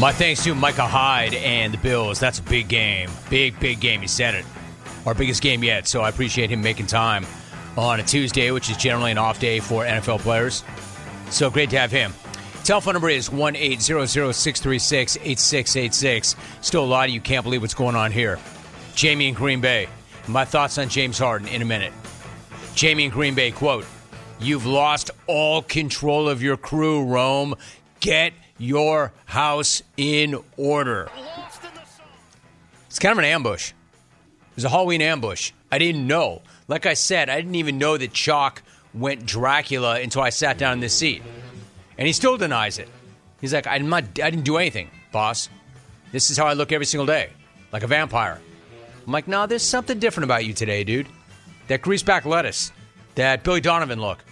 My thanks to Micah Hyde and the Bills. That's a big game. Big, big game. He said it. Our biggest game yet. So I appreciate him making time on a Tuesday, which is generally an off day for NFL players. So great to have him. Telephone number is 1 800 636 8686. Still a lot of you can't believe what's going on here. Jamie in Green Bay. My thoughts on James Harden in a minute. Jamie in Green Bay, quote, You've lost all control of your crew, Rome. Get your house in order. It's kind of an ambush. It was a Halloween ambush. I didn't know. Like I said, I didn't even know that Chalk went Dracula until I sat down in this seat. And he still denies it. He's like, I'm not, I didn't do anything, boss. This is how I look every single day, like a vampire. I'm like, no, there's something different about you today, dude. That greaseback lettuce, that Billy Donovan look.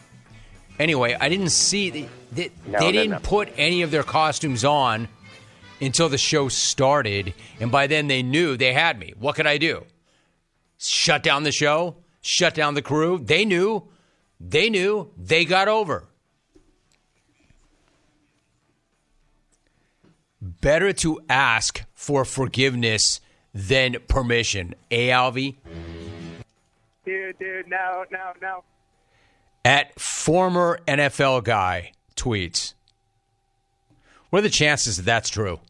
Anyway, I didn't see they, they, No, they didn't put any of their costumes on until the show started, and by then they knew they had me. What could I do? Shut down the show? Shut down the crew? They knew. They knew. They got over. Better to ask for forgiveness than permission. Eh, Alvy? Dude, dude, no, no, no. at former NFL guy tweets. What are the chances that that's true?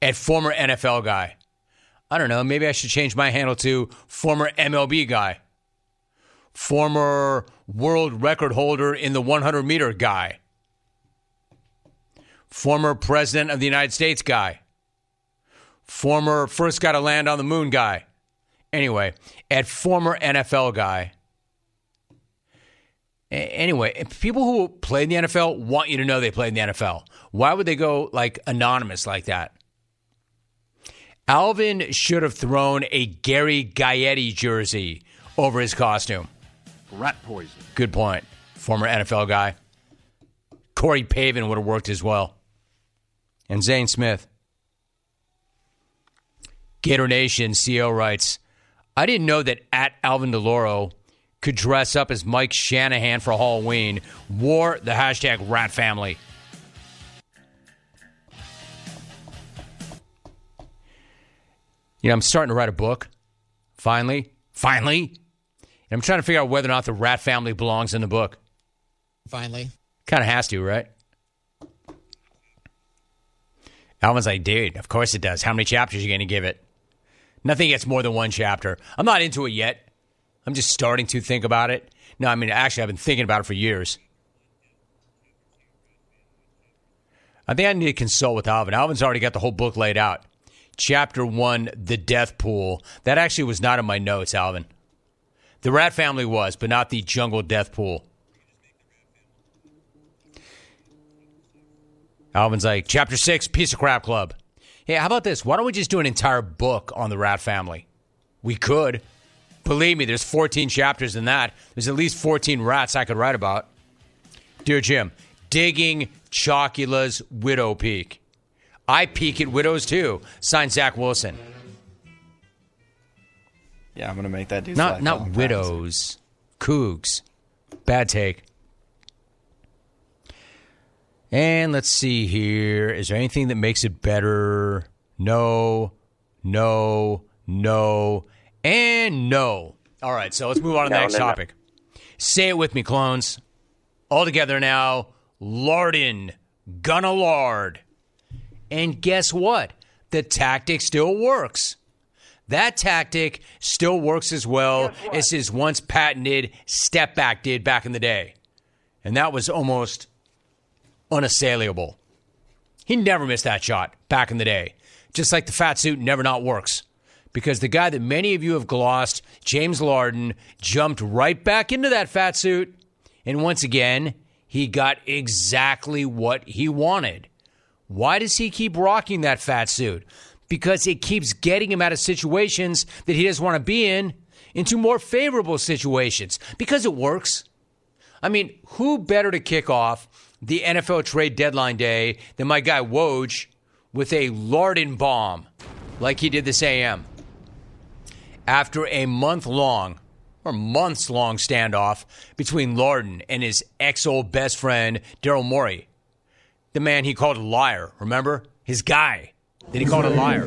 At former NFL guy. I don't know. Maybe I should change my handle to former MLB guy. Former world record holder in the 100 meter guy. Former president of the United States guy. Former first guy to land on the moon guy. Anyway, at former NFL guy. Anyway, people who play in the NFL want you to know they play in the NFL. Why would they go like anonymous like that? Alvin should have thrown a Gary Gaetti jersey over his costume. Rat poison. Good point. Former NFL guy. Corey Pavin would have worked as well. And Zane Smith. Gator Nation CEO writes I didn't know that at Alvin Delloro could dress up as Mike Shanahan for Halloween, wore the hashtag rat family. You know, I'm starting to write a book. Finally. Finally. And I'm trying to figure out whether or not the rat family belongs in the book. Finally. Kind of has to, right? Alvin's like, dude, of course it does. How many chapters are you going to give it? Nothing gets more than one chapter. I'm not into it yet. I'm just starting to think about it. No, I mean, actually, I've been thinking about it for years. I think I need to consult with Alvin. Alvin's already got the whole book laid out. Chapter one, The Death Pool. That actually was not in my notes, Alvin. The Rat Family was, but not the Jungle Death Pool. Alvin's like, Chapter six, Piece of Crap Club. Hey, how about this? Why don't we just do an entire book on the Rat Family? We could. Believe me, there's 14 chapters in that. There's at least 14 rats I could write about. Dear Jim, digging Chocula's Widow Peak. I peek at widows too. Signed Zach Wilson. Yeah, I'm gonna make that. Not not widows. Cougs. Bad take. And let's see here. Is there anything that makes it better? No, no, no, and no. All right, so let's move on to the No, next no, no. topic. Say it with me, clones. All together now. Lardin. Gonna lard. And guess what? The tactic still works. That tactic still works as well as his once patented step back did back in the day. And that was almost unassailable. He never missed that shot back in the day. Just like the fat suit never not works. Because the guy that many of you have glossed, James Larden, jumped right back into that fat suit. And once again, he got exactly what he wanted. Why does he keep rocking that fat suit? Because it keeps getting him out of situations that he doesn't want to be in into more favorable situations. Because it works. I mean, who better to kick off the NFL trade deadline day than my guy Woj with a Larden bomb like he did this AM? After a month long or months long standoff between Larden and his ex old best friend, Daryl Morey, the man he called a liar, remember? his guy, that he called a liar.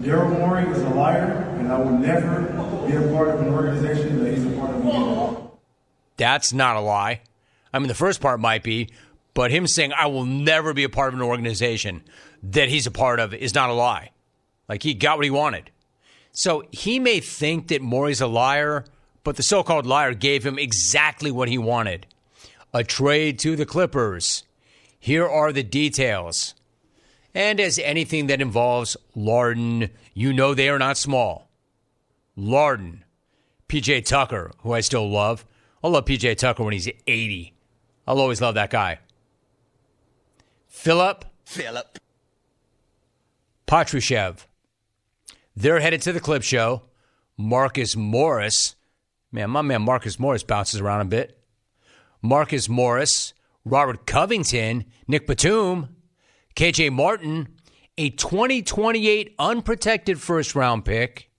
Daryl Morey is a liar, and I will never be a part of an organization that he's a part of. That's not a lie. I mean, the first part might be, but him saying, I will never be a part of an organization that he's a part of is not a lie. Like he got what he wanted. So he may think that Morey's a liar, but the so called liar gave him exactly what he wanted a trade to the Clippers. Here are the details. And as anything that involves Larden, you know they are not small. Larden, PJ Tucker, who I still love. I'll love PJ Tucker when he's 80. I'll always love that guy. Philip. Philip. Petrusev. They're headed to the clip show. Marcus Morris. Man, my man Marcus Morris bounces around a bit. Marcus Morris, Robert Covington, Nick Batum, KJ Martin, a 2028 unprotected first round pick,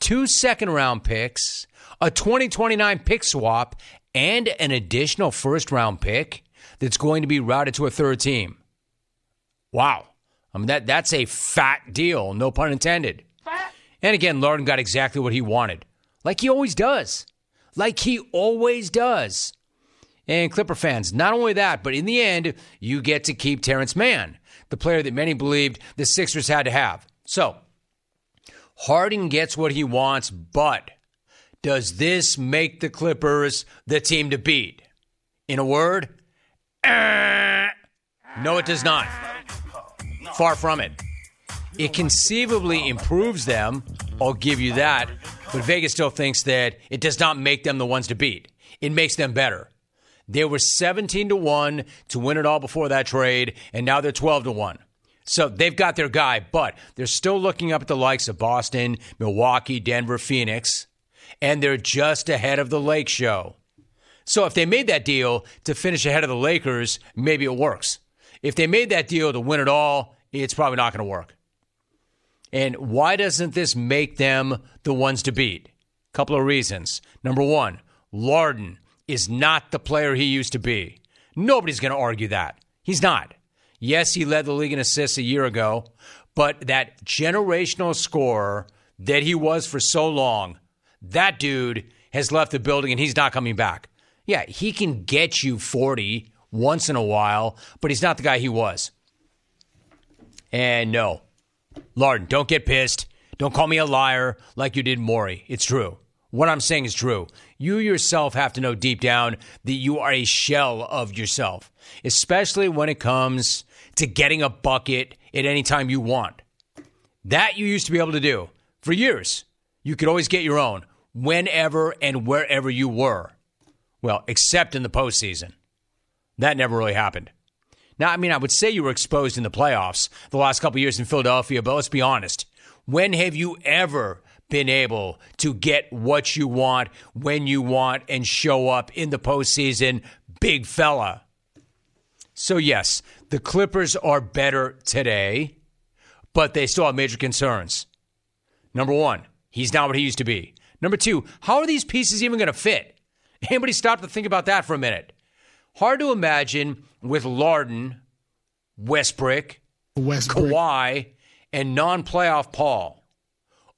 two second round picks, a 2029 pick swap, and an additional first round pick that's going to be routed to a third team. Wow. I mean, that, that's a fat deal, no pun intended. And again, Larden got exactly what he wanted, like he always does. Like he always does. And Clipper fans, not only that, but in the end, you get to keep Terance Mann, the player that many believed the Sixers had to have. So, Harden gets what he wants, but does this make the Clippers the team to beat? In a word, no, it does not. Far from it. It conceivably improves them. I'll give you that. But Vegas still thinks that it does not make them the ones to beat. It makes them better. They were 17 to 1 to win it all before that trade, and now they're 12 to 1. So they've got their guy, but they're still looking up at the likes of Boston, Milwaukee, Denver, Phoenix, and they're just ahead of the Lake Show. So if they made that deal to finish ahead of the Lakers, maybe it works. If they made that deal to win it all, it's probably not going to work. And why doesn't this make them the ones to beat? Couple of reasons. Number one, Larden is not the player he used to be. Nobody's going to argue that. He's not. Yes, he led the league in assists a year ago, but that generational scorer that he was for so long, that dude has left the building and he's not coming back. Yeah, he can get you 40 once in a while, but he's not the guy he was. And no, Larden, don't get pissed. Don't call me a liar like you did Morey. It's true. What I'm saying is true. You yourself have to know deep down that you are a shell of yourself, especially when it comes to getting a bucket at any time you want. That you used to be able to do for years. You could always get your own whenever and wherever you were. Well, except in the postseason. That never really happened. Now, I mean, I would say you were exposed in the playoffs the last couple years in Philadelphia, but let's be honest. When have you ever been able to get what you want when you want and show up in the postseason, big fella. So, yes, the Clippers are better today, but they still have major concerns. Number one, he's not what he used to be. Number two, how are these pieces even going to fit? Anybody stop to think about that for a minute? Hard to imagine with Larden, Westbrook, Westbrook. Kawhi, and non playoff Paul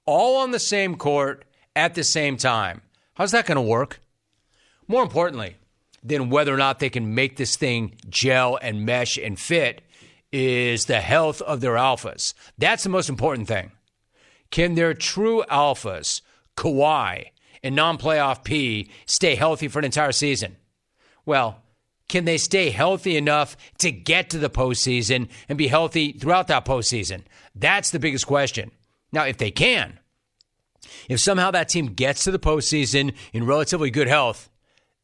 all on the same court at the same time. How's that going to work? More importantly than whether or not they can make this thing gel and mesh and fit is the health of their alphas. That's the most important thing. Can their true alphas, Kawhi and non playoff P, stay healthy for an entire season? Well, can they stay healthy enough to get to the postseason and be healthy throughout that postseason? That's the biggest question. Now, if they can, if somehow that team gets to the postseason in relatively good health,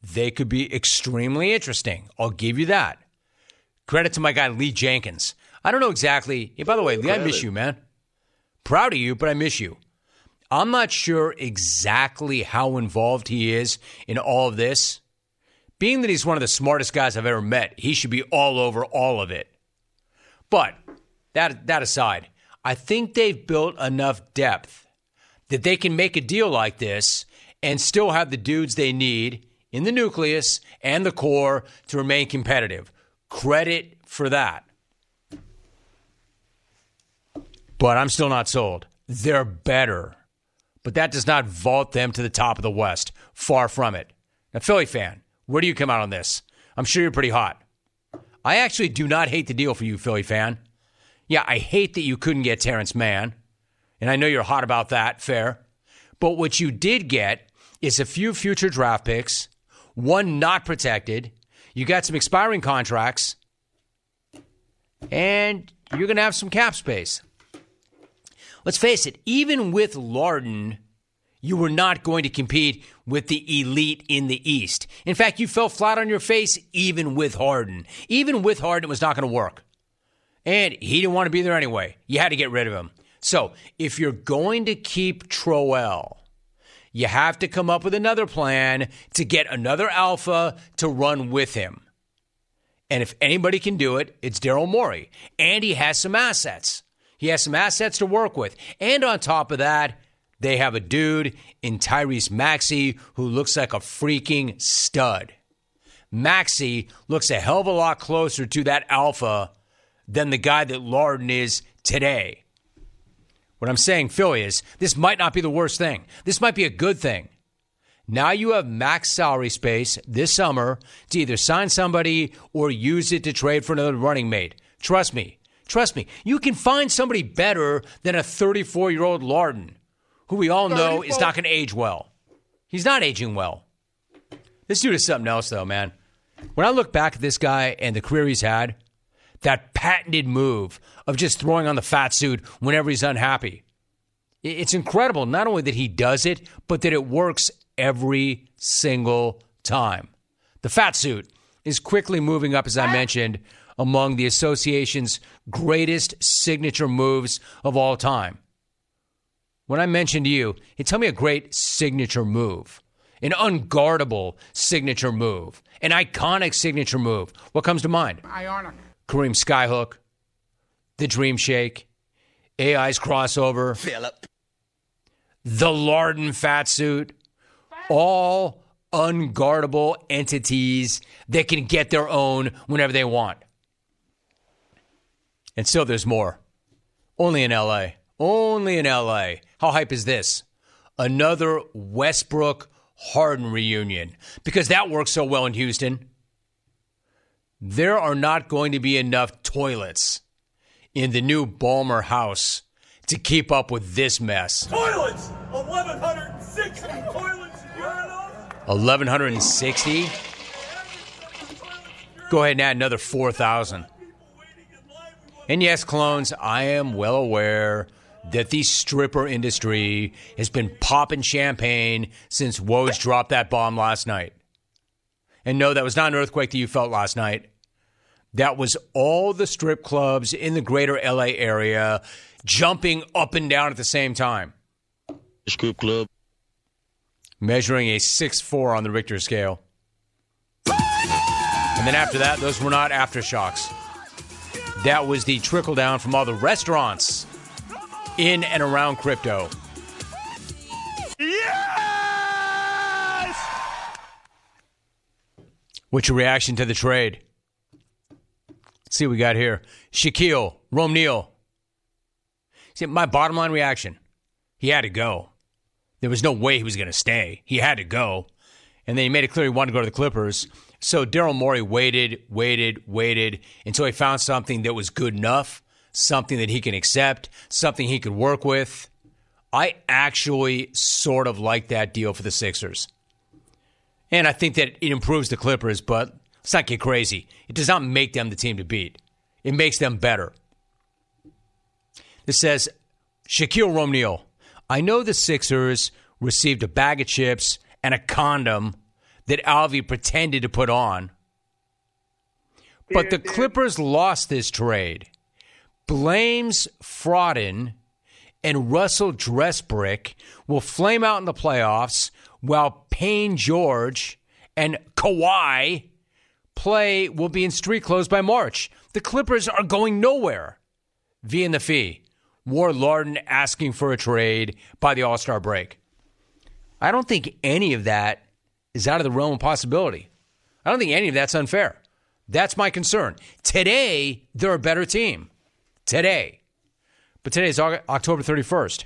they could be extremely interesting. I'll give you that. Credit to my guy, Lee Jenkins. I don't know exactly. by the way, Lee, I miss you, man. Proud of you, but I miss you. I'm not sure exactly how involved he is in all of this. Being that he's one of the smartest guys I've ever met, he should be all over all of it. But that, that aside, I think they've built enough depth that they can make a deal like this and still have the dudes they need in the nucleus and the core to remain competitive. Credit for that. but I'm still not sold. They're better, but that does not vault them to the top of the West. Far from it. Now, Philly fan, where do you come out on this? I'm sure you're pretty hot. I actually do not hate the deal for you, Philly fan. Yeah, I hate that you couldn't get Terance Mann, and I know you're hot about that, fair. But what you did get is a few future draft picks, one not protected. You got some expiring contracts, and you're going to have some cap space. Let's face it, even with Larden, you were not going to compete with the elite in the East. In fact, you fell flat on your face even with Harden. Even with Harden, it was not going to work. And he didn't want to be there anyway. You had to get rid of him. So if you're going to keep Troel, you have to come up with another plan to get another alpha to run with him. And if anybody can do it, it's Daryl Morey. And he has some assets. He has some assets to work with. And on top of that, they have a dude in Tyrese Maxey who looks like a freaking stud. Maxey looks a hell of a lot closer to that alpha than the guy that Larden is today. What I'm saying, Philly, is this might not be the worst thing. This might be a good thing. Now you have max salary space this summer to either sign somebody or use it to trade for another running mate. Trust me. Trust me. You can find somebody better than a 34 year old Larden who we all know is not going to age well. He's not aging well. This dude is something else, though, man. When I look back at this guy and the career he's had, that patented move of just throwing on the fat suit whenever he's unhappy. It's incredible, not only that he does it, but that it works every single time. The fat suit is quickly moving up, as I mentioned, among the association's greatest signature moves of all time. When I mentioned to you, he told me a great signature move, an unguardable signature move, an iconic signature move. What comes to mind? Ionic. Kareem Skyhook, the Dream Shake, AI's crossover, Philip. the Larden fat suit, all unguardable entities that can get their own whenever they want. And still, there's more. Only in LA. Only in LA. How hype is this? Another Westbrook Harden reunion because that works so well in Houston. There are not going to be enough toilets in the new Ballmer house to keep up with this mess. Toilets! 1,160 toilets and urinals! 1160? Go ahead and add another 4,000. And yes, clones, I am well aware that the stripper industry has been popping champagne since Woj dropped that bomb last night. And no, that was not an earthquake that you felt last night. That was all the strip clubs in the greater LA area jumping up and down at the same time. Strip club. Measuring a 6 4 on the Richter scale. And then after that, those were not aftershocks. That was the trickle down from all the restaurants in and around crypto. Yes! What's your reaction to the trade? Let's see what we got here. Shaquille, Rome Neal. See, my bottom line reaction, he had to go. There was no way he was going to stay. He had to go. And then he made it clear he wanted to go to the Clippers. So Daryl Morey waited, waited, waited until he found something that was good enough, something that he can accept, something he could work with. I actually sort of like that deal for the Sixers. And I think that it improves the Clippers, but let's not get crazy. It does not make them the team to beat, it makes them better. This says Shaquille O'Neal. I know the Sixers received a bag of chips and a condom that Alvy pretended to put on. But the Clippers lost this trade. Blames Frauden and Russell Dressbrick will flame out in the playoffs while Payne George and Kawhi play will be in street clothes by March. The Clippers are going nowhere. V and the fee. War Larden asking for a trade by the All Star break. I don't think any of that is out of the realm of possibility. I don't think any of that's unfair. That's my concern. Today, they're a better team. Today. But today is October 31st.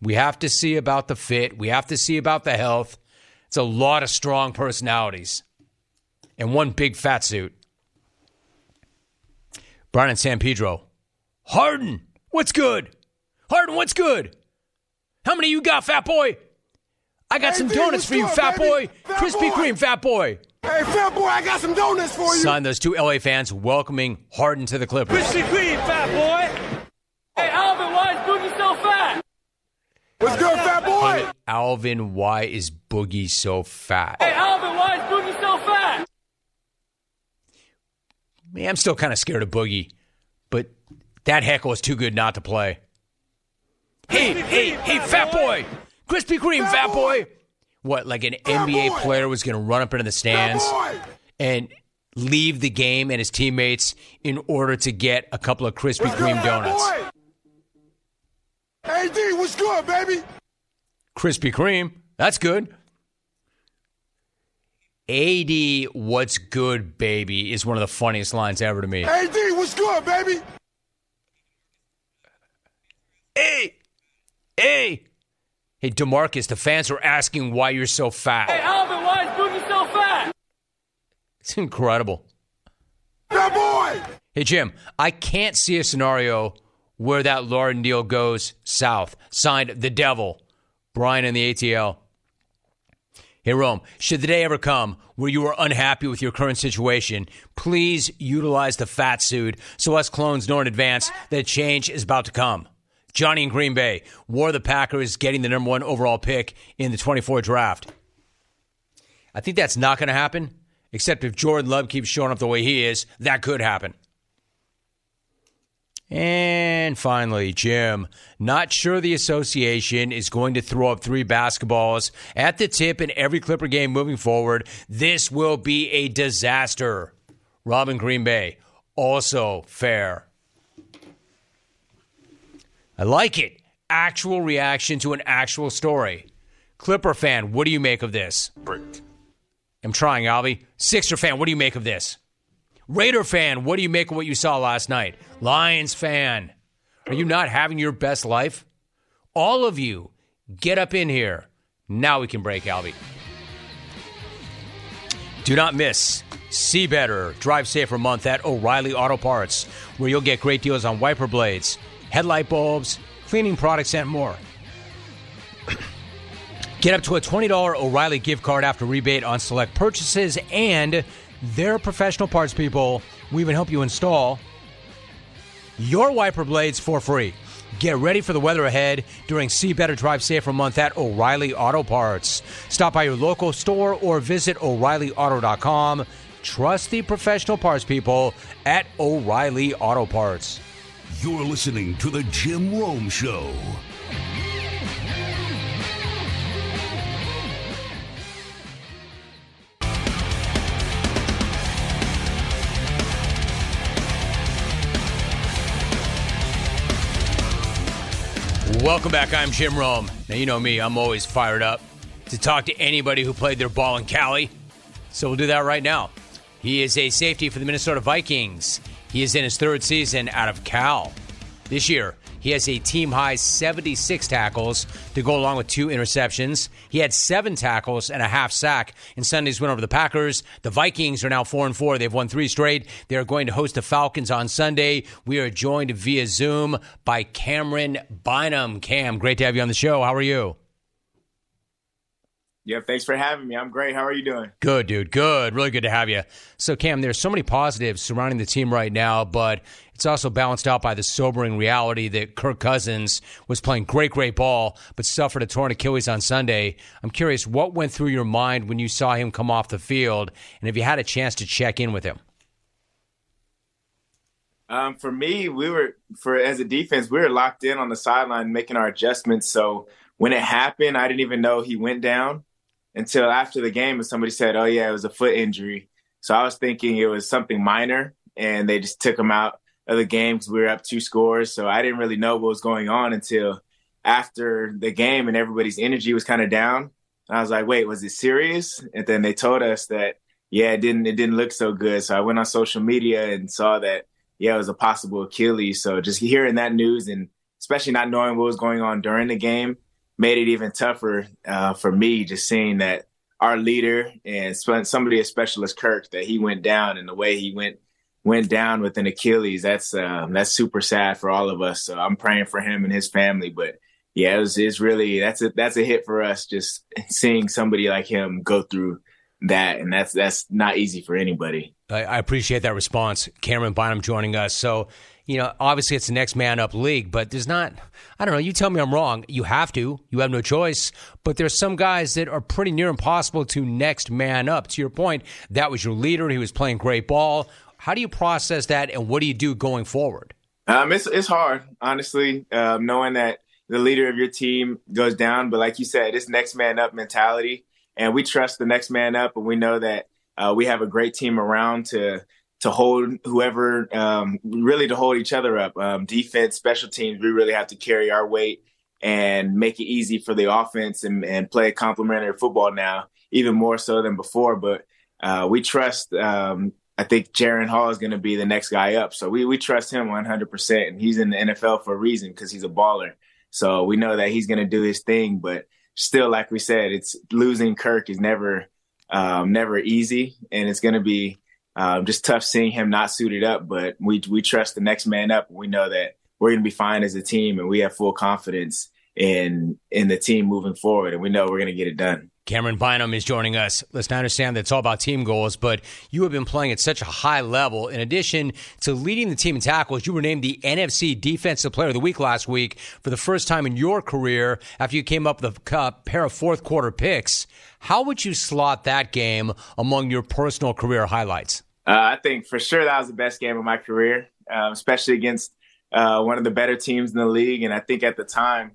We have to see about the fit. We have to see about the health. It's a lot of strong personalities and one big fat suit. Brian and San Pedro. Harden, what's good? Harden, what's good? How many you got, fat boy? I got Hey, some donuts for you, good, fat baby? boy. Fat Krispy. Kreme, fat boy. Hey, fat boy, I got some donuts for you. Son, those two LA fans welcoming Harden to the Clippers. Krispy Kreme, fat boy. Hey, Alvin, why is Boogie so fat? What's good, fat boy? Alvin, why is Boogie so fat? Hey, Alvin, why is Boogie so fat? Man, I'm still kind of scared of Boogie, but that heckle is too good not to play. Hey, hey, hey, fat boy! Krispy Kreme, Fat fat boy! What, like an NBA boy. player was going to run up into the stands and leave the game and his teammates in order to get a couple of Krispy Kreme donuts? boy? Hey, D, what's good, baby? Krispy Kreme, that's good. AD, what's good, baby, is one of the funniest lines ever to me. Hey, D, what's good, baby? Hey, hey, hey, Demarcus, the fans are asking why you're so fat. Hey, fat. Alvin, why is Boogie so fat? It's incredible. Fat boy. Hey, Jim, I can't see a scenario where that Lauren deal goes south. Signed the devil, Brian and the ATL. Hey, Rome, should the day ever come where you are unhappy with your current situation, please utilize the fat suit so us clones know in advance that change is about to come. Johnny in Green Bay wore the Packers getting the number one overall pick in the 24 draft. I think that's not going to happen, except if Jordan Love keeps showing up the way he is, that could happen. And finally, Jim, not sure the association is going to throw up three basketballs at the tip in every Clipper game moving forward. This will be a disaster. Robin Green Bay, also fair. I like it. Actual reaction to an actual story. Clipper fan, what do you make of this? I'm trying, Alvy. Sixer fan, what do you make of this? Raider fan, what do you make of what you saw last night? Lions fan, are you not having your best life? All of you, get up in here. Now we can break, Alvy. Do not miss See Better, Drive Safer month at O'Reilly Auto Parts, where you'll get great deals on wiper blades, headlight bulbs, cleaning products, and more. Get up to a $20 O'Reilly gift card after rebate on select purchases, and their professional parts people will even help you install your wiper blades for free. Get ready for the weather ahead during See Better Drive Safer month at O'Reilly Auto Parts. Stop by your local store or visit O'ReillyAuto.com. Trust the professional parts people at O'Reilly Auto Parts. You're listening to The Jim Rome Show. Welcome back. I'm Jim Rome. Now, you know me, I'm always fired up to talk to anybody who played their ball in Cali. So we'll do that right now. He is a safety for the Minnesota Vikings. He is in his third season out of Cal. This year, he has a team high 76 tackles to go along with two interceptions. He had seven tackles and a half sack in Sunday's win over the Packers. The Vikings are now 4 and 4. They've won three straight. They're going to host the Falcons on Sunday. We are joined via Zoom by Camryn Bynum. Cam, great to have you on the show. How are you? Yeah, thanks for having me. I'm great. How are you doing? Good, dude. Good. Really good to have you. So, Cam, there's so many positives surrounding the team right now, but it's also balanced out by the sobering reality that Kirk Cousins was playing great, great ball, but suffered a torn Achilles on Sunday. I'm curious, what went through your mind when you saw him come off the field, and if you had a chance to check in with him? Um, for me, we were for as a defense, we were locked in on the sideline making our adjustments. So when it happened, I didn't even know he went down until after the game, and somebody said, "Oh yeah, it was a foot injury." So I was thinking it was something minor, and they just took him out of the game because we were up two scores. So I didn't really know what was going on until after the game, and everybody's energy was kind of down. And I was like, "Wait, was it serious?" And then they told us that, yeah, it didn't it didn't look so good. So I went on social media and saw that yeah, it was a possible Achilles. So just hearing that news and especially not knowing what was going on during the game made it even tougher uh, for me. Just seeing that our leader and somebody as special as Kirk that he went down and the way he went went down with an Achilles. That's um, that's super sad for all of us. So I'm praying for him and his family. But yeah, it was, it's really that's a that's a hit for us just seeing somebody like him go through that, and that's that's not easy for anybody. I, I appreciate that response, Camryn Bynum joining us. So you know, obviously it's the next man up league, but there's not, I don't know, you tell me I'm wrong. You have to, you have no choice. But there's some guys that are pretty near impossible to next man up. To your point, that was your leader. He was playing great ball. How do you process that and what do you do going forward? Um, it's, it's hard, honestly, um, knowing that the leader of your team goes down. But like you said, it's next man up mentality. And we trust the next man up, and we know that uh, we have a great team around to to hold whoever, um, really to hold each other up. Um, defense, special teams, we really have to carry our weight and make it easy for the offense and, and play complementary football now, even more so than before. But uh, we trust. Um, I think Jaren Hall is going to be the next guy up, so we we trust him 100. percent And he's in the NFL for a reason because he's a baller. So we know that he's going to do his thing. But still, like we said, it's losing Kirk is never um, never easy, and it's going to be um, just tough seeing him not suited up, but we we trust the next man up. We know that we're going to be fine as a team, and we have full confidence in in the team moving forward, and we know we're going to get it done. Camryn Bynum is joining us. Listen, I understand that it's all about team goals, but you have been playing at such a high level. In addition to leading the team in tackles, you were named the NFC Defensive Player of the Week last week for the first time in your career after you came up with a pair of fourth quarter picks. How would you slot that game among your personal career highlights? Uh, I think for sure that was the best game of my career, um, especially against uh, one of the better teams in the league. And I think at the time,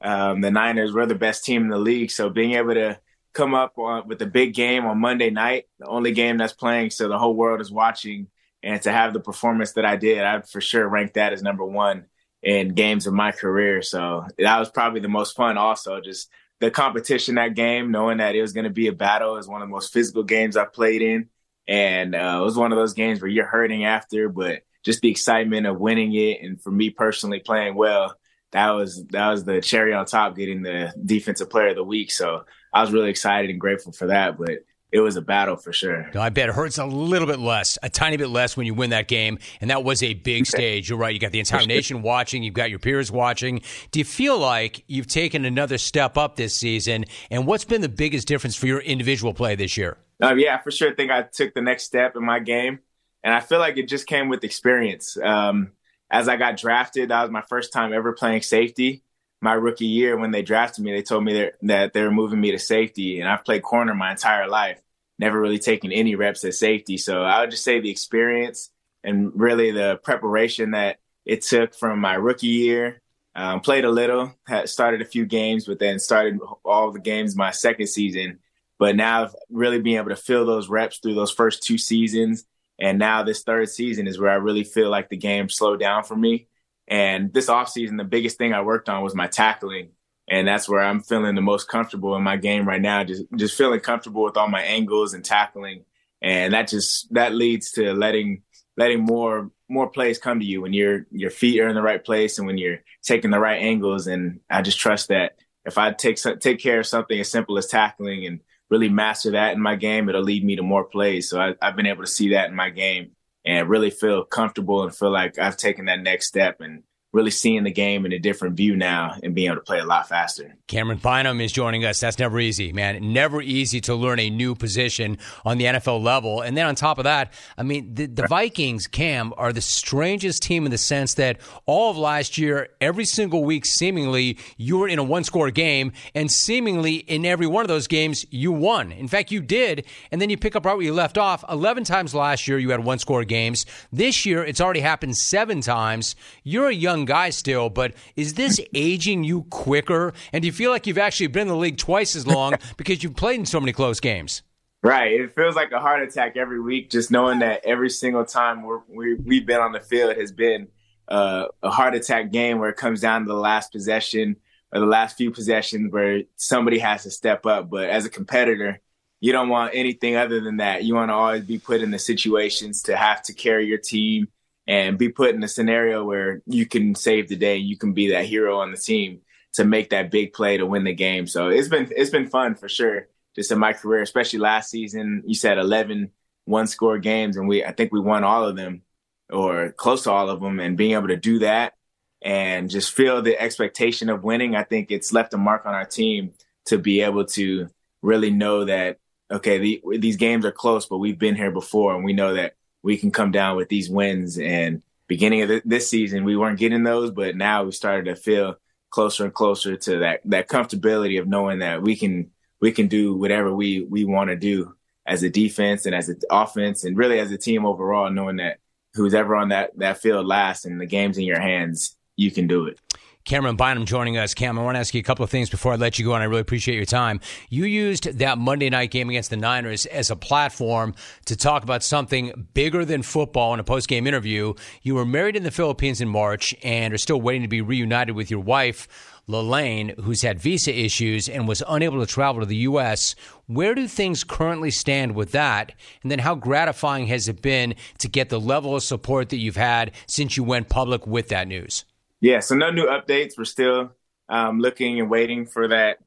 um, the Niners were the best team in the league. So being able to come up on, with a big game on Monday night, the only game that's playing, so the whole world is watching, and to have the performance that I did, I'd for sure rank that as number one in games of my career. So that was probably the most fun. Also, just the competition that game, knowing that it was going to be a battle, is one of the most physical games I've played in, and uh, it was one of those games where you're hurting after, but just the excitement of winning it, and for me personally playing well, that was that was the cherry on top, getting the defensive player of the week. So I was really excited and grateful for that, but it was a battle for sure. I bet it hurts a little bit less, a tiny bit less when you win that game. And that was a big stage. You're right. You got the entire nation watching. You've got your peers watching. Do you feel like you've taken another step up this season? And what's been the biggest difference for your individual play this year? Um, yeah, for sure. Think I took the next step in my game. And I feel like it just came with experience. Um, as I got drafted, that was my first time ever playing safety my rookie year when they drafted me, they told me that they were moving me to safety, and I've played corner my entire life, never really taken any reps at safety. So I would just say the experience and really the preparation that it took from my rookie year. Um, played a little, had started a few games, but then started all the games my second season. But now really being able to fill those reps through those first two seasons, and now this third season is where I really feel like the game slowed down for me and this offseason, the biggest thing I worked on was my tackling. And that's where I'm feeling the most comfortable in my game right now. Just just feeling comfortable with all my angles and tackling. And that just that leads to letting letting more more plays come to you when your your feet are in the right place and when you're taking the right angles. And I just trust that if I take take care of something as simple as tackling and really master that in my game, it'll lead me to more plays. So I, I've been able to see that in my game and really feel comfortable and feel like I've taken that next step and really seeing the game in a different view now and being able to play a lot faster. Camryn Bynum is joining us. That's never easy, man. Never easy to learn a new position on the NFL level. And then on top of that, I mean, the, the Vikings, Cam, are the strangest team in the sense that all of last year, every single week, seemingly, you were in a one score game, and seemingly in every one of those games, you won. In fact, you did. And then you pick up right where you left off. 11 times last year, you had one score games. This year, it's already happened seven times. You're a young guy still, but is this aging you quicker? And do you feel like you've actually been in the league twice as long because you've played in so many close games? Right. It feels like a heart attack every week, just knowing that every single time we're, we we've been on the field has been uh, a heart attack game where it comes down to the last possession or the last few possessions where somebody has to step up. But as a competitor, you don't want anything other than that. You want to always be put in the situations to have to carry your team and be put in a scenario where you can save the day, you can be that hero on the team to make that big play to win the game. So it's been it's been fun for sure. Just in my career, especially last season, you said 11 one score games, and we I think we won all of them or close to all of them. And being able to do that and just feel the expectation of winning, I think it's left a mark on our team to be able to really know that okay, the, these games are close, but we've been here before, and we know that we can come down with these wins. And beginning of this season, we weren't getting those, but now we started to feel closer and closer to that that comfortability of knowing that we can we can do whatever we we want to do as a defense and as an offense and really as a team overall, knowing that who's ever on that that field last and the game's in your hands, you can do it. Camryn Bynum joining us. Cam, I want to ask you a couple of things before I let you go, and I really appreciate your time. You used that Monday night game against the Niners as a platform to talk about something bigger than football in a post game interview. You were married in the Philippines in March and are still waiting to be reunited with your wife. Lalaine, who's had visa issues and was unable to travel to the U.S. Where do things currently stand with that? And then how gratifying has it been to get the level of support that you've had since you went public with that news? Yeah, so no new updates. We're still um, looking and waiting for that.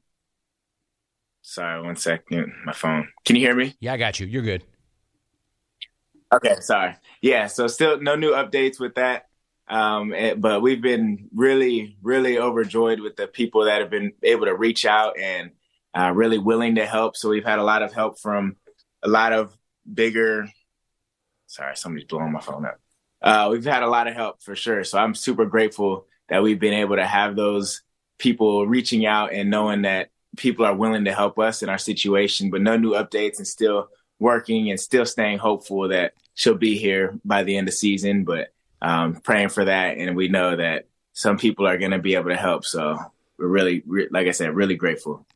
Sorry, one second. My phone. Can you hear me? Yeah, I got you. You're good. Okay, sorry. Yeah, so still no new updates with that. Um, it, eh, but we've been really, really overjoyed with the people that have been able to reach out and uh, really willing to help. So we've had a lot of help from a lot of bigger. Sorry, somebody's blowing my phone up. Uh, we've had a lot of help for sure. So I'm super grateful that we've been able to have those people reaching out and knowing that people are willing to help us in our situation, but no new updates and still working and still staying hopeful that she'll be here by the end of season. But um, praying for that, and we know that some people are going to be able to help. So we're really, re- like I said, really grateful.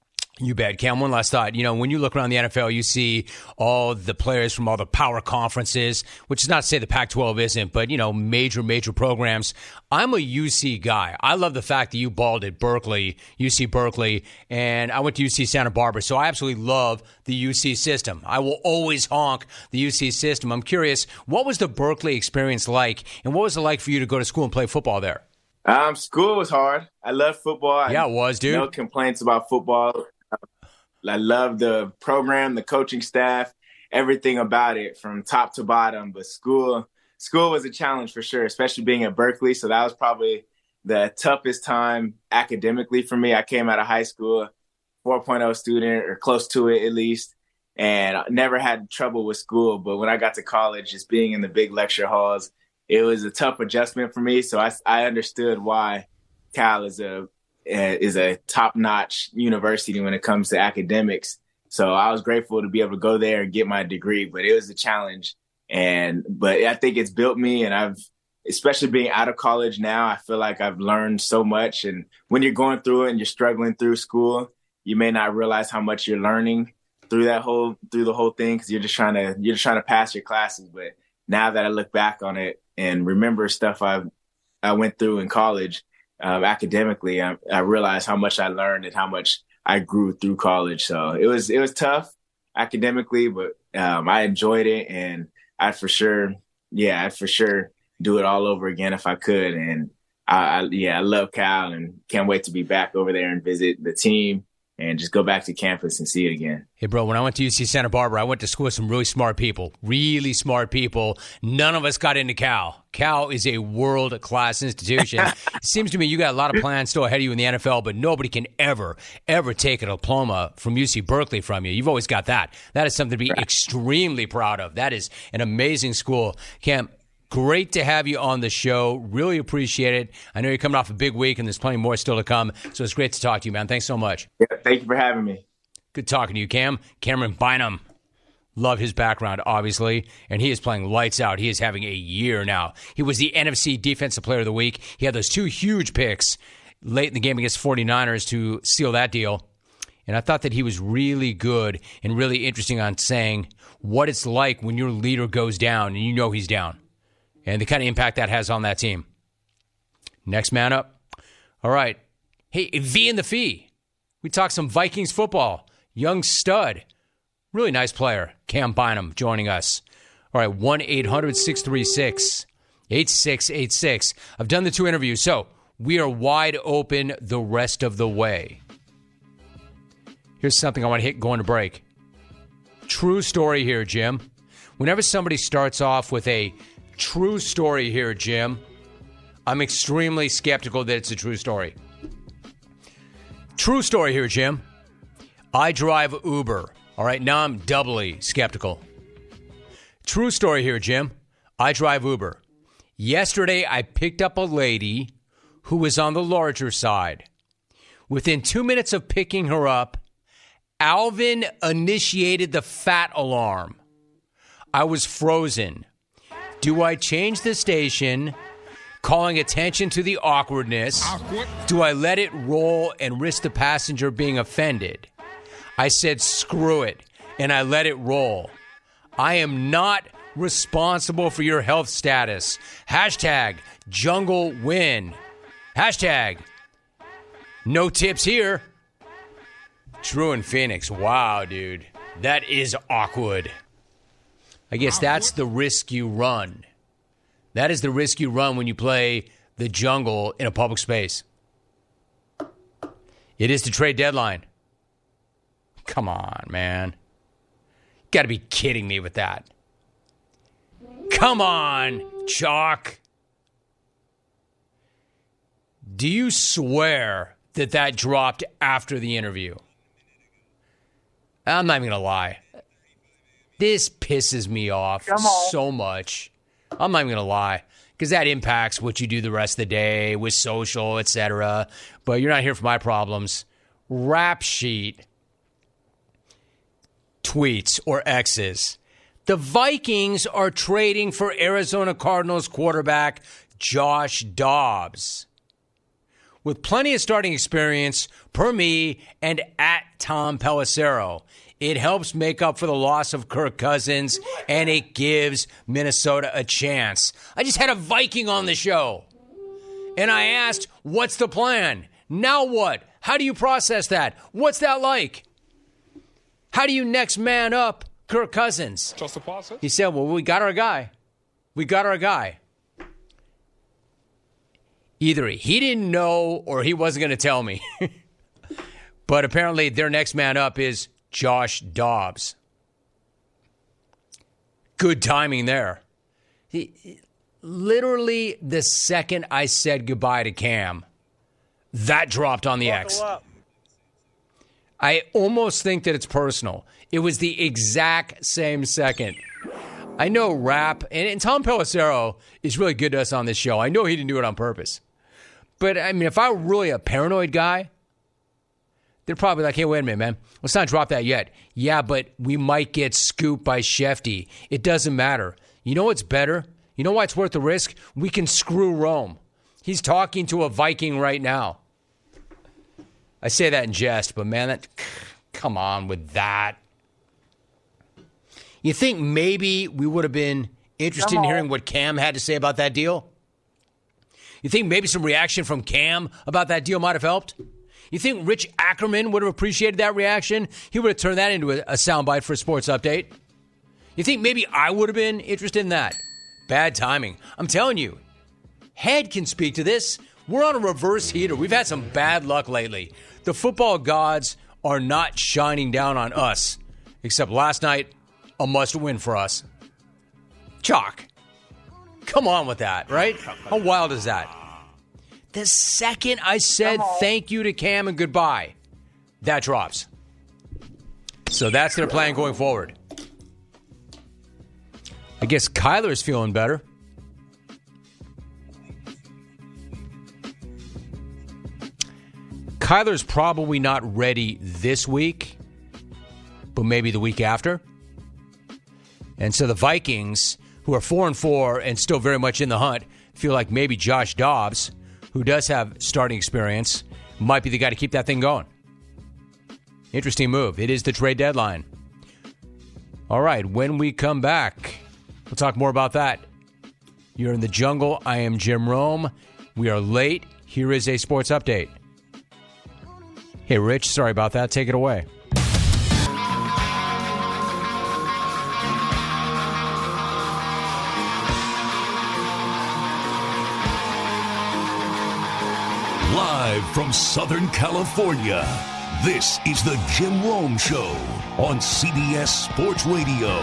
You bet. Cam, one last thought. You know, when you look around the NFL, you see all the players from all the power conferences, which is not to say the Pac 12 isn't, but, you know, major, major programs. I'm a UC guy. I love the fact that you balled at Berkeley, UC Berkeley, and I went to UC Santa Barbara. So I absolutely love the UC system. I will always honk the UC system. I'm curious, what was the Berkeley experience like, and what was it like for you to go to school and play football there? Um, school was hard. I love football. Yeah, it was, dude. No complaints about football. I love the program, the coaching staff, everything about it from top to bottom. But school, school was a challenge for sure, especially being at Berkeley. So that was probably the toughest time academically for me. I came out of high school, 4.0 student or close to it at least, and I never had trouble with school. But when I got to college, just being in the big lecture halls, it was a tough adjustment for me. So I, I understood why Cal is a Eh, is a top notch university when it comes to academics. So I was grateful to be able to go there and get my degree, but it was a challenge. And, but I think it's built me and I've, especially being out of college now, I feel like I've learned so much. And when you're going through it and you're struggling through school, you may not realize how much you're learning through that whole, through the whole thing. Cause you're just trying to, you're just trying to pass your classes. But now that I look back on it and remember stuff I, I went through in college, um, academically, I, I, realized how much I learned and how much I grew through college. So it was it was tough academically, but um, I enjoyed it, and I for sure, yeah, I for sure do it all over again if I could. And I, I yeah, I love Cal and can't wait to be back over there and visit the team and just go back to campus and see it again. Hey, bro, when I went to UC Santa Barbara, I went to school with some really smart people, really smart people. None of us got into Cal. Cal is a world class institution. it seems to me you got a lot of plans still ahead of you in the NFL, but nobody can ever, ever take a diploma from UC Berkeley from you. You've always got that. That is something to be right. extremely proud of. That is an amazing school. Cam, Great to have you on the show. Really appreciate it. I know you're coming off a big week and there's plenty more still to come. So it's great to talk to you, man. Thanks so much. Yeah, thank you for having me. Good talking to you, Cam. Camryn Bynum. Love his background, obviously, and he is playing lights out. He is having a year now. He was the NFC Defensive Player of the Week. He had those two huge picks late in the game against 49ers to seal that deal. And I thought that he was really good and really interesting on saying what it's like when your leader goes down and you know he's down and the kind of impact that has on that team. Next man up. All right. Hey, V in the fee. We talked some Vikings football. Young stud. Really nice player. Cam Bynum joining us. All right, 1 800 636 8686. I've done the two interviews, so we are wide open the rest of the way. Here's something I want to hit going to break. True story here, Jim. Whenever somebody starts off with a true story here, Jim, I'm extremely skeptical that it's a true story. True story here, Jim. I drive Uber. All right, now I'm doubly skeptical. True story here, Jim. I drive Uber. Yesterday, I picked up a lady who was on the larger side. Within two minutes of picking her up, Alvin initiated the fat alarm. I was frozen. Do I change the station, calling attention to the awkwardness? Do I let it roll and risk the passenger being offended? I said, screw it, and I let it roll. I am not responsible for your health status. Hashtag jungle win. Hashtag no tips here. True in Phoenix. Wow, dude. That is awkward. I guess that's the risk you run. That is the risk you run when you play the jungle in a public space. It is the trade deadline. Come on, man. You Got to be kidding me with that. Come on, Chalk. Do you swear that that dropped after the interview? I'm not even to lie. This pisses me off so much. I'm not even going to lie because that impacts what you do the rest of the day with social, etc. But you're not here for my problems. Rap sheet tweets or X's. The Vikings are trading for Arizona Cardinals quarterback Josh Dobbs. With plenty of starting experience per me and at Tom Pelissero, it helps make up for the loss of Kirk Cousins and it gives Minnesota a chance. I just had a Viking on the show and I asked, What's the plan? Now what? How do you process that? What's that like? How do you next man up Kirk Cousins? Just a process. He said, Well, we got our guy. We got our guy. Either he didn't know or he wasn't going to tell me. but apparently, their next man up is Josh Dobbs. Good timing there. He, literally, the second I said goodbye to Cam, that dropped on the X. I almost think that it's personal. It was the exact same second. I know rap, and, and, Tom Pelissero is really good to us on this show. I know he didn't do it on purpose. But I mean, if I were really a paranoid guy, they're probably like, hey, wait a minute, man. Let's not drop that yet. Yeah, but we might get scooped by Schefty. It doesn't matter. You know what's better? You know why it's worth the risk? We can screw Rome. He's talking to a Viking right now. I say that in jest, but man, that come on with that. You think maybe we would have been interested in hearing what Cam had to say about that deal? You think maybe some reaction from Cam about that deal might have helped? You think Rich Ackerman would have appreciated that reaction? He would have turned that into a, a soundbite for a sports update. You think maybe I would have been interested in that? Bad timing. I'm telling you, Head can speak to this. We're on a reverse heater. We've had some bad luck lately. The football gods are not shining down on us, except last night, a must win for us. Chalk. Come on with that, right? How wild is that? The second I said thank you to Cam and goodbye, that drops. So that's their plan going forward. I guess Kyler's feeling better. Kyler's probably not ready this week, but maybe the week after. And so the Vikings, who are 4 and 4 and still very much in the hunt, feel like maybe Josh Dobbs, who does have starting experience, might be the guy to keep that thing going. Interesting move. It is the trade deadline. All right, when we come back, we'll talk more about that. You're in the jungle. I am Jim Rome. We are late. Here is a sports update. Hey, Rich, sorry about that. Take it away. Live from Southern California, this is the Jim Rome Show on CBS Sports Radio.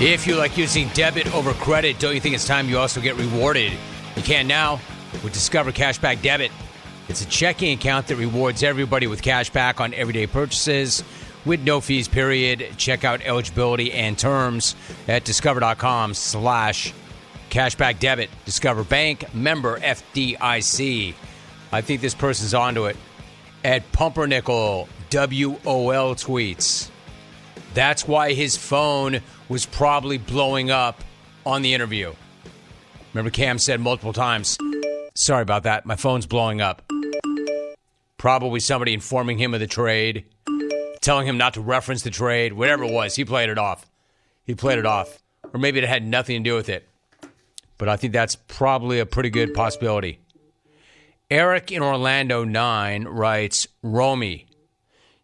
If you like using debit over credit, don't you think it's time you also get rewarded? You can now with Discover Cashback Debit. It's a checking account that rewards everybody with cash back on everyday purchases with no fees, period. Check out eligibility and terms at discover.com slash cashback debit. Discover Bank, member FDIC. I think this person's onto it. At Pumpernickel, WOL tweets. That's why his phone was probably blowing up on the interview. Remember, Cam said multiple times, Sorry about that. My phone's blowing up. Probably somebody informing him of the trade, telling him not to reference the trade, whatever it was. He played it off. He played it off. Or maybe it had nothing to do with it. But I think that's probably a pretty good possibility. Eric in Orlando 9 writes Romy,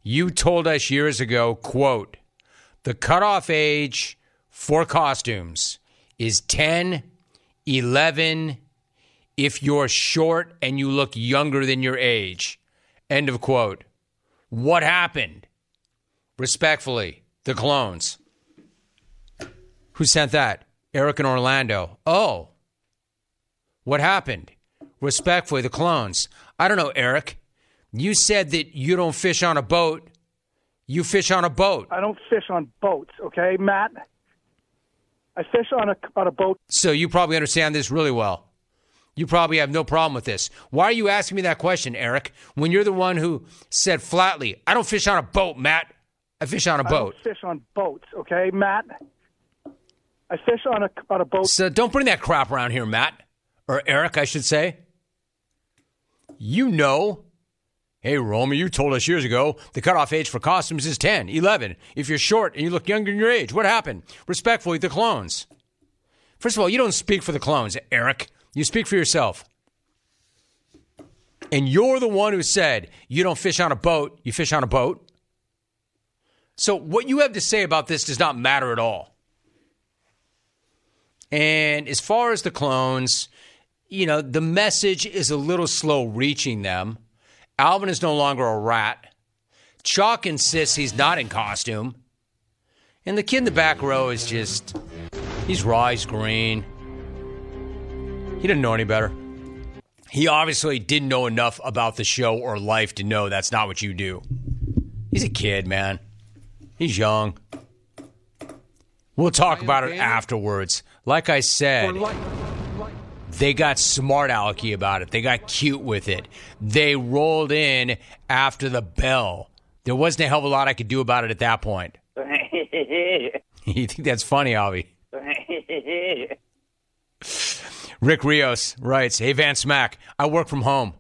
you told us years ago, quote, the cutoff age for costumes is 10, 11, if you're short and you look younger than your age. End of quote. What happened? Respectfully, the clones. Who sent that? Eric in Orlando. Oh. What happened? Respectfully, the clones. I don't know, Eric. You said that you don't fish on a boat. You fish on a boat. I don't fish on boats, okay, Matt? I fish on a on a boat. So you probably understand this really well. You probably have no problem with this. Why are you asking me that question, Eric? When you're the one who said flatly, "I don't fish on a boat, Matt. I fish on a boat." I fish on boats, okay, Matt? I fish on a on a boat. So don't bring that crap around here, Matt or Eric, I should say. You know Hey, Romy, you told us years ago the cutoff age for costumes is 10, 11. If you're short and you look younger than your age, what happened? Respectfully, the clones. First of all, you don't speak for the clones, Eric. You speak for yourself. And you're the one who said you don't fish on a boat, you fish on a boat. So, what you have to say about this does not matter at all. And as far as the clones, you know, the message is a little slow reaching them. Alvin is no longer a rat. Chalk insists he's not in costume. And the kid in the back row is just, he's raw, he's green. He didn't know any better. He obviously didn't know enough about the show or life to know that's not what you do. He's a kid, man. He's young. We'll talk about it afterwards. Like I said, they got smart alecky about it. They got cute with it. They rolled in after the bell. There wasn't a hell of a lot I could do about it at that point. you think that's funny, Avi? Rick Rios writes, Hey, Van Smack, I work from home.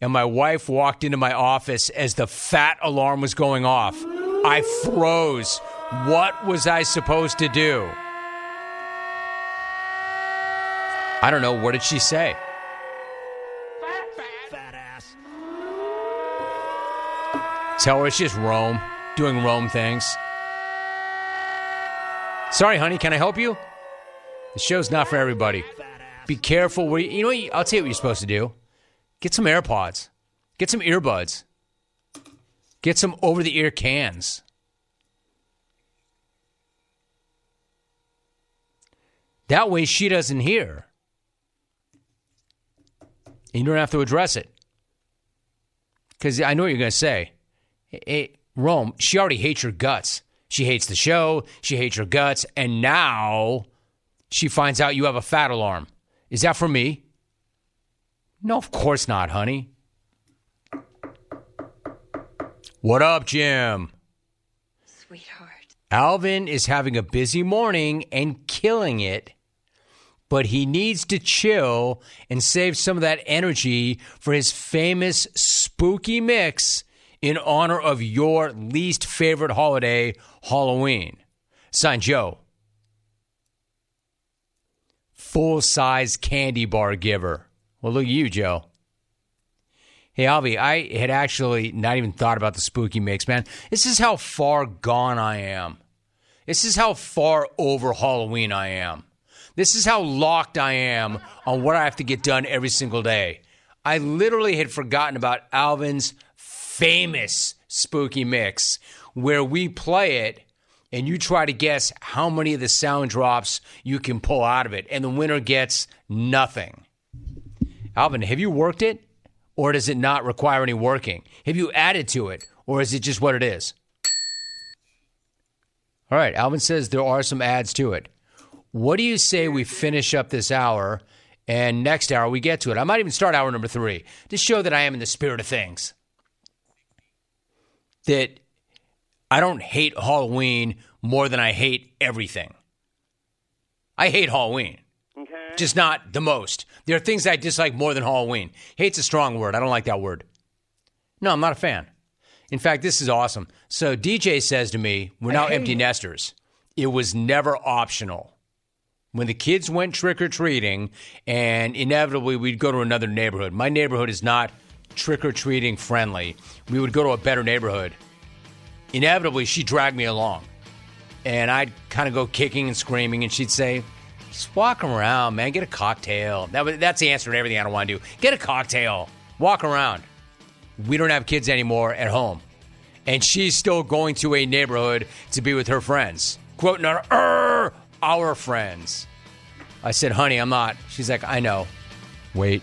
And my wife walked into my office as the fat alarm was going off. I froze. What was I supposed to do? I don't know. What did she say? Fat ass. Tell her it's just Rome, doing Rome things. Sorry, honey, can I help you? The show's not for everybody. Be careful. Where you, you know, what, I'll tell you what you're supposed to do. Get some AirPods. Get some earbuds. Get some over-the-ear cans. That way she doesn't hear. And you don't have to address it. Because I know what you're going to say. Hey, Rome, she already hates your guts. She hates the show. She hates your guts. And now she finds out you have a fat alarm. Is that for me? No, of course not, honey. What up, Jim? Sweetheart. Alvin is having a busy morning and killing it, but he needs to chill and save some of that energy for his famous spooky mix in honor of your least favorite holiday, Halloween. Signed Joe. Full size candy bar giver. Well, look at you, Joe. Hey, Alvy, I had actually not even thought about the spooky mix, man. This is how far gone I am. This is how far over Halloween I am. This is how locked I am on what I have to get done every single day. I literally had forgotten about Alvin's famous spooky mix where we play it and you try to guess how many of the sound drops you can pull out of it, and the winner gets nothing. Alvin, have you worked it, or does it not require any working? Have you added to it, or is it just what it is? All right, Alvin says there are some ads to it. What do you say we finish up this hour and next hour we get to it? I might even start hour number three to show that I am in the spirit of things. That I don't hate Halloween more than I hate everything. I hate Halloween. Okay. Just not the most. There are things I dislike more than Halloween. Hate's a strong word. I don't like that word. No, I'm not a fan. In fact, this is awesome. So DJ says to me, We're now empty nesters. It was never optional. When the kids went trick or treating, and inevitably we'd go to another neighborhood. My neighborhood is not trick or treating friendly. We would go to a better neighborhood inevitably she dragged me along. And I'd kind of go kicking and screaming, and she'd say, just walk around, man. Get a cocktail. That, that's the answer to everything I don't want to do. Get a cocktail. Walk around. We don't have kids anymore at home. And she's still going to a neighborhood to be with her friends. Quoting her, er, our friends. I said, honey, I'm not. She's like, I know. Wait.